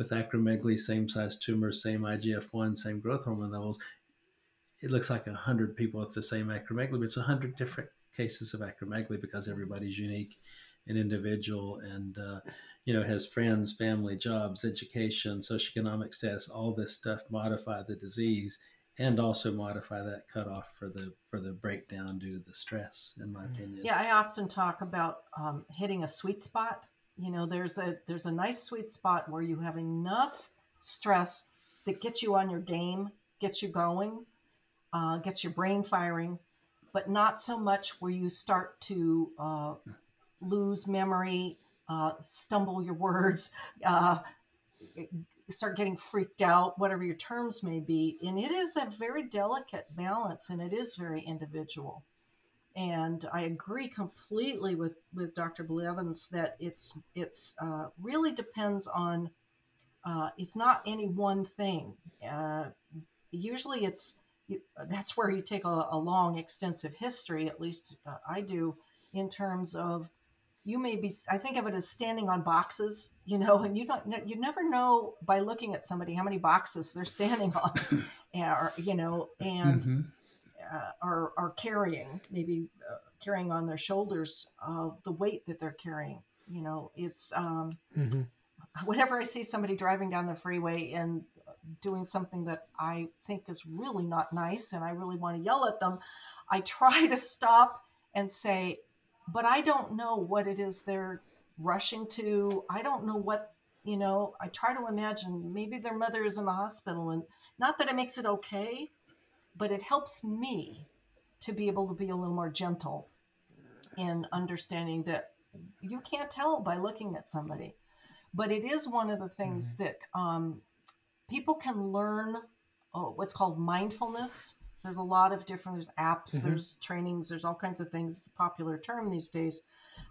with acromegaly same size tumors same igf-1 same growth hormone levels it looks like 100 people with the same acromegaly but it's 100 different cases of acromegaly because everybody's unique and individual and uh, you know has friends family jobs education socioeconomic status all this stuff modify the disease and also modify that cutoff for the for the breakdown due to the stress in my opinion. Yeah i often talk about um, hitting a sweet spot you know there's a there's a nice sweet spot where you have enough stress that gets you on your game gets you going uh, gets your brain firing but not so much where you start to uh, lose memory uh, stumble your words [laughs] uh, start getting freaked out, whatever your terms may be. And it is a very delicate balance and it is very individual. And I agree completely with, with Dr. Blevins that it's it's uh, really depends on uh, it's not any one thing. Uh, usually, it's you, that's where you take a, a long, extensive history. At least uh, I do in terms of you may be i think of it as standing on boxes you know and you don't you never know by looking at somebody how many boxes they're standing on [laughs] or you know and mm-hmm. Uh, are, are carrying maybe uh, carrying on their shoulders uh, the weight that they're carrying you know it's um, mm-hmm. whenever i see somebody driving down the freeway and doing something that i think is really not nice and i really want to yell at them i try to stop and say but I don't know what it is they're rushing to, I don't know what, you know, I try to imagine maybe their mother is in the hospital. And not that it makes it okay, but it helps me to be able to be a little more gentle in understanding that you can't tell by looking at somebody. But it is one of the things mm-hmm. that um, people can learn oh, what's called mindfulness. There's a lot of different there's apps, mm-hmm. there's trainings, there's all kinds of things. It's a popular term these days,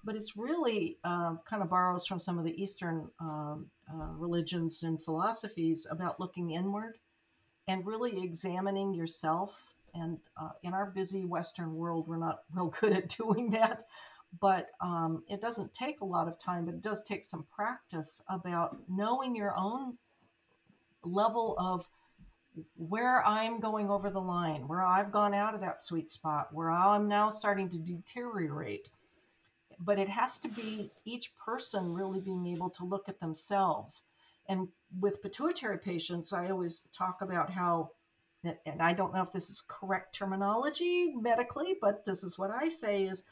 but it's really uh, kind of borrows from some of the Eastern um, uh, religions and philosophies about looking inward and really examining yourself. And uh, in our busy Western world, we're not real [laughs] good at doing that. But um, it doesn't take a lot of time, but it does take some practice about knowing your own level of where I'm going over the line, where I've gone out of that sweet spot, where I'm now starting to deteriorate. But it has to be each person really being able to look at themselves. And with pituitary patients, I always talk about how, and I don't know if this is correct terminology medically, but this is what I say is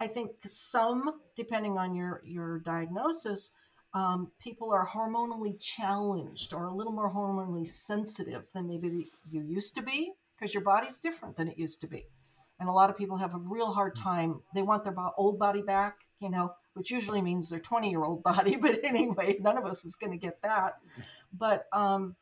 I think some, depending on your, your diagnosis, um, people are hormonally challenged or a little more hormonally sensitive than maybe you used to be because your body's different than it used to be. And a lot of people have a real hard mm. time. They want their old body back, you know, which usually means their 20 year old body. [laughs] But anyway, none of us is going to get that. But um,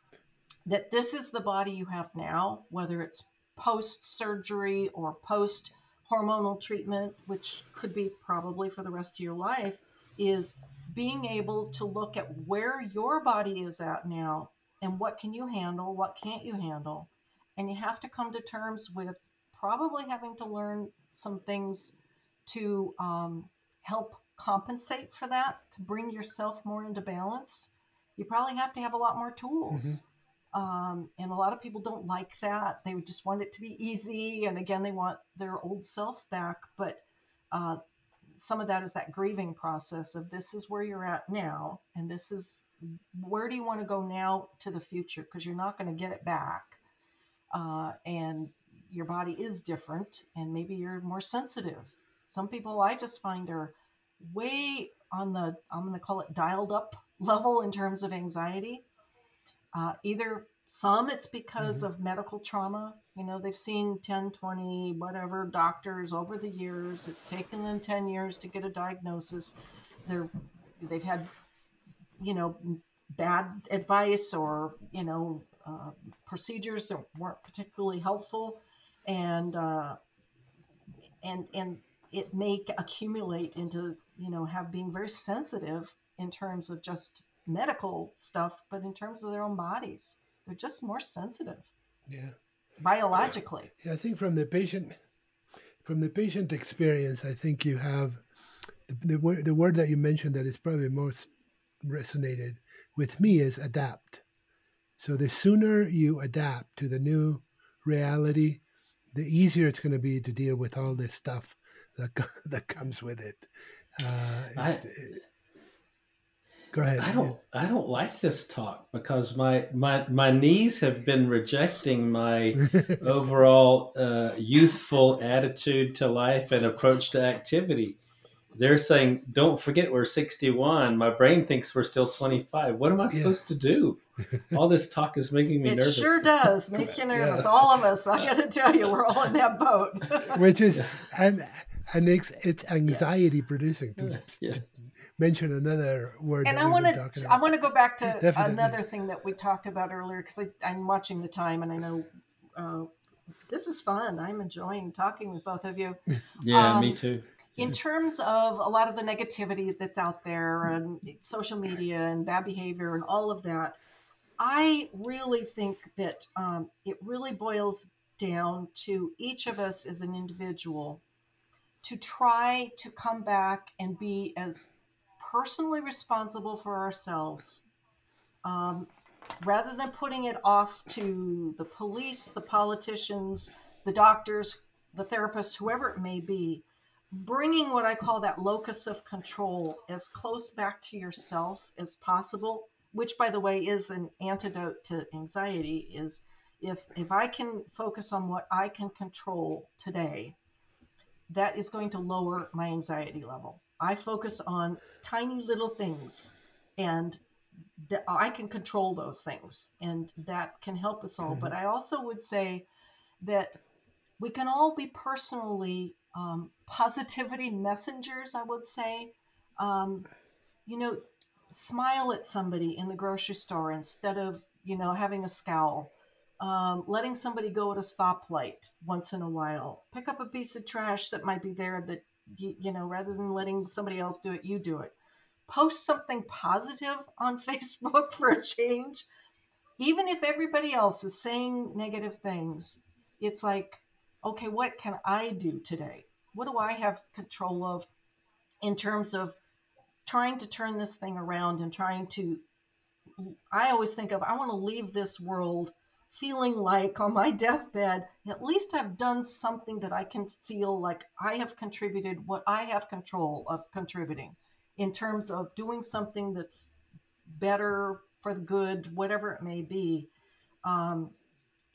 that this is the body you have now, whether it's post surgery or post hormonal treatment, which could be probably for the rest of your life, is being able to look at where your body is at now and what can you handle, what can't you handle. And you have to come to terms with probably having to learn some things to um, help compensate for that, to bring yourself more into balance. You probably have to have a lot more tools. Mm-hmm. Um, and a lot of people don't like that. They would just want it to be easy. And again, they want their old self back. But uh, some of that is that grieving process of this is where you're at now and this is where do you want to go now to the future because you're not going to get it back uh, and your body is different and maybe you're more sensitive some people i just find are way on the i'm going to call it dialed up level in terms of anxiety. Uh, either some it's because mm-hmm. of medical trauma you know they've seen 10 20 whatever doctors over the years. It's taken them 10 years to get a diagnosis. They're they've had you know bad advice or you know uh, procedures that weren't particularly helpful. And uh, and and it may accumulate into you know have been very sensitive in terms of just medical stuff but in terms of their own bodies they're just more sensitive yeah biologically. Yeah, I think from the patient from the patient experience, I think you have the, the word the word that you mentioned that is probably most resonated with me is adapt. So the sooner you adapt to the new reality, the easier it's going to be to deal with all this stuff that [laughs] that comes with it. Uh, I, Go ahead. I don't. I don't like this talk because my my my knees have been rejecting my [laughs] overall uh, youthful attitude to life and approach to activity. They're saying, "Don't forget we're 61." My brain thinks we're still 25. What am I supposed yeah. to do? [laughs] All this talk is making me it nervous. It sure does make you nervous. Yeah. All of us. I got to tell you, we're all in that boat. Which is [laughs] and and it's, it's anxiety yes. producing to, [laughs] yeah. to [laughs] mention another word. And I want to I want to go back to Definitely. another thing that we talked about earlier because I'm watching the time and I know uh, this is fun. I'm enjoying talking with both of you. [laughs] Yeah, um, me too. In terms of a lot of the negativity that's out there and social media and bad behavior and all of that, I really think that um, it really boils down to each of us as an individual to try to come back and be as personally responsible for ourselves um, rather than putting it off to the police, the politicians, the doctors, the therapists, whoever it may be, bringing what I call that locus of control as close back to yourself as possible, which, by the way, is an antidote to anxiety. Is if if I can focus on what I can control today, that is going to lower my anxiety level I focus on tiny little things and that I can control those things and that can help us all. Mm-hmm. But I also would say that we can all be personally um, positivity messengers, I would say. Um, you know, smile at somebody in the grocery store instead of, you know, having a scowl. Um, letting somebody go at a stoplight once in a while. Pick up a piece of trash that might be there that, you, you know, rather than letting somebody else do it, you do it. Post something positive on [laughs] Facebook for a change. Even if everybody else is saying negative things, it's like, okay, what can I do today? What do I have control of in terms of trying to turn this thing around and trying to I always think of I want to leave this world feeling like on my [laughs] deathbed, at least I've done something that I can feel like I have contributed what I have control of contributing in terms of doing something that's better for the good, whatever it may be. Um,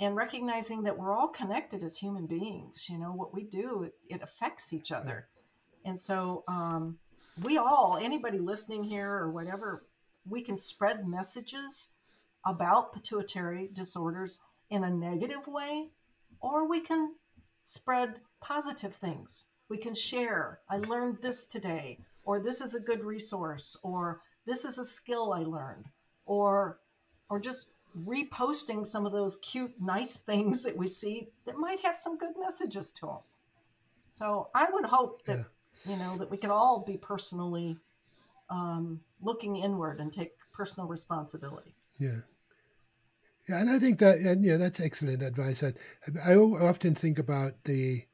and recognizing that we're all connected as human beings. You know, what we do, it, it affects each other. And so, um, we all, anybody listening here or whatever, we can spread messages about pituitary disorders in a negative way, or we can spread positive things. We can share, I learned this today, or this is a good resource, or this is a skill I learned, or or just reposting some of those cute, nice things that we see that might have some good messages to them. So I would hope that yeah. you know that we can all be personally um, looking inward and take personal responsibility. Yeah. Yeah, and I think that, and yeah, that's excellent advice. I, I often think about the,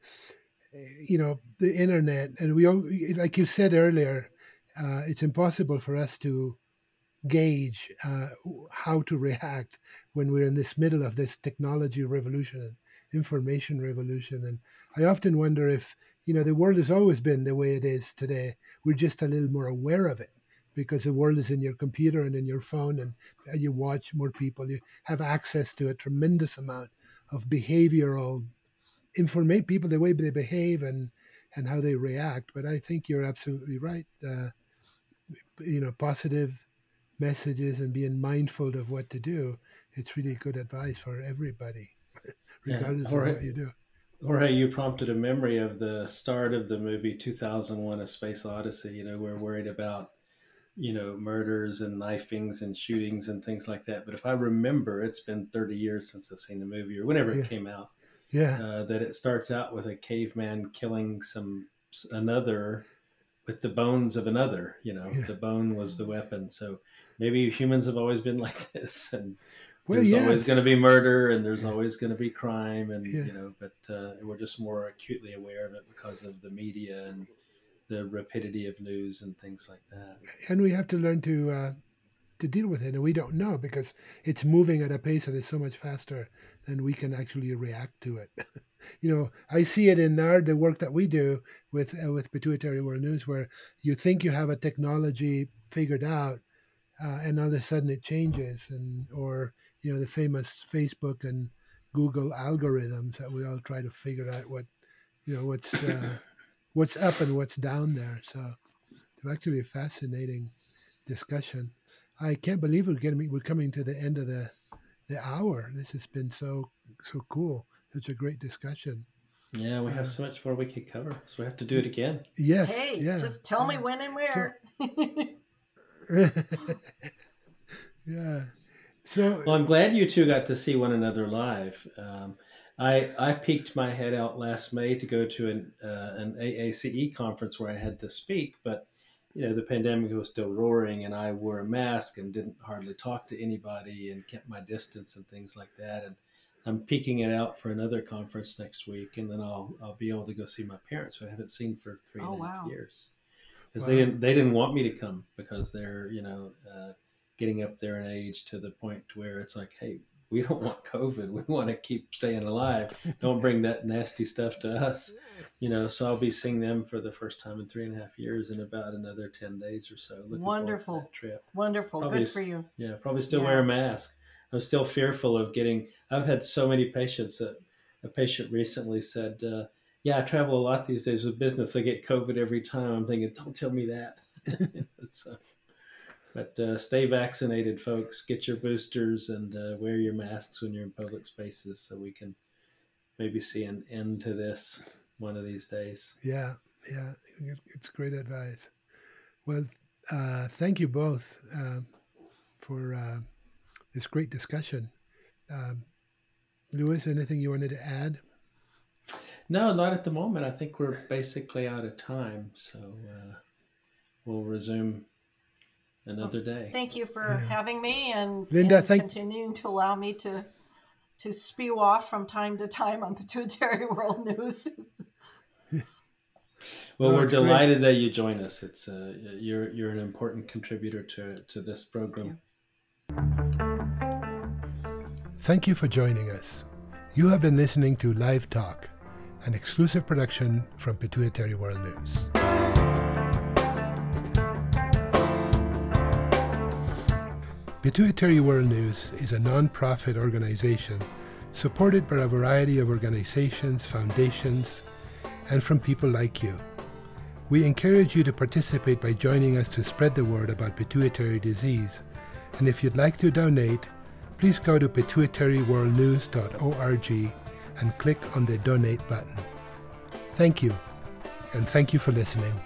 you know, the internet, and we, all, like you said earlier, uh, it's impossible for us to gauge uh, how to react when we're in this middle of this technology revolution, information revolution. And I often wonder if, you know, the world has always been the way it is today. We're just a little more aware of it because the world is in your computer and in your phone and you watch more people. You have access to a tremendous amount of behavioral information, people, the way they behave and, and how they react. But I think you're absolutely right. Uh, you know, positive messages and being mindful of what to do, it's really good advice for everybody, [laughs] regardless yeah, of what you do. Jorge, you prompted a memory of the start of the movie 2001 A Space Odyssey. You know, we're worried about, you know, murders and knifings and shootings and things like that. But if I remember, it's been 30 years since I've seen the movie or whenever yeah. it came out. Yeah. Uh, that it starts out with a caveman killing some another with the bones of another. You know, yeah. the bone was the weapon. So maybe humans have always been [laughs] like this, and well, there's yes. always going to be murder, and there's yeah. always going to be crime, and you know, but uh, we're just more acutely aware of it because of the media and the rapidity of news and things like that. And we have to learn to uh, to deal with it, and we don't know because it's moving at a pace that is so much faster than we can actually react to it. [laughs] you know, I see it in our the work that we do with uh, with Pituitary World News, where you think you have a technology figured out, uh, and all of a sudden it changes, and or you know the famous Facebook and Google algorithms that we all try to figure out what you know what's uh, what's up and what's down there. So it's actually a fascinating discussion. I can't believe we're getting we're coming to the end of the the hour. This has been so so cool. Such a great discussion. Yeah, we have uh, so much more we could cover, so we have to do it again. Yes. Hey, yeah, just tell me when and where. So, [laughs] [laughs] yeah. So well, I'm glad you two got to see one another live. Um, I I peeked my head out last May to go to an uh, an AACE conference where I had to speak, but you know the pandemic was still roaring, and I wore a mask and didn't hardly talk to anybody and kept my distance and things like that. And I'm peeking it out for another conference next week, and then I'll I'll be able to go see my parents who I haven't seen for three oh, and a half wow. years because wow. they didn't they didn't want me to come because they're you know uh, getting up there in age to the point where it's like hey we don't want COVID. We want to keep staying alive. Don't bring that nasty stuff to us. You know, so I'll be seeing them for the first time in three and a half years in about another 10 days or so. Looking Wonderful. trip. Wonderful. Probably, Good for you. Yeah, probably still yeah. wear a mask. I'm still fearful of getting, I've had so many patients that a patient recently said, uh, yeah, I travel a lot these days with business. I get COVID every time. I'm thinking, don't tell me that. [laughs] so, but uh, stay vaccinated, folks. Get your boosters and uh, wear your masks when you're in public spaces so we can maybe see an end to this one of these days. Yeah, yeah, it's great advice. Well, uh, thank you both uh, for uh, this great discussion. Um, Lewis, anything you wanted to add? No, not at the moment. I think we're basically out of time, so uh, we'll resume another day. Thank you for yeah. having me and, Linda, and thank- continuing to allow me to to spew off from time to time on Pituitary [laughs] World News. [laughs] well, we're delighted great. that you join us. It's uh, you're you're an important contributor to to this program. Thank Thank you for joining us. You have been listening to Live Talk an exclusive production from Pituitary World News. Pituitary World News is a non-profit organization supported by a variety of organizations, foundations, and from people like you. We encourage you to participate by joining us to spread the word about pituitary disease. And if you'd like to donate, please go to pituitaryworldnews.org and click on the donate button. Thank you, and thank you for listening.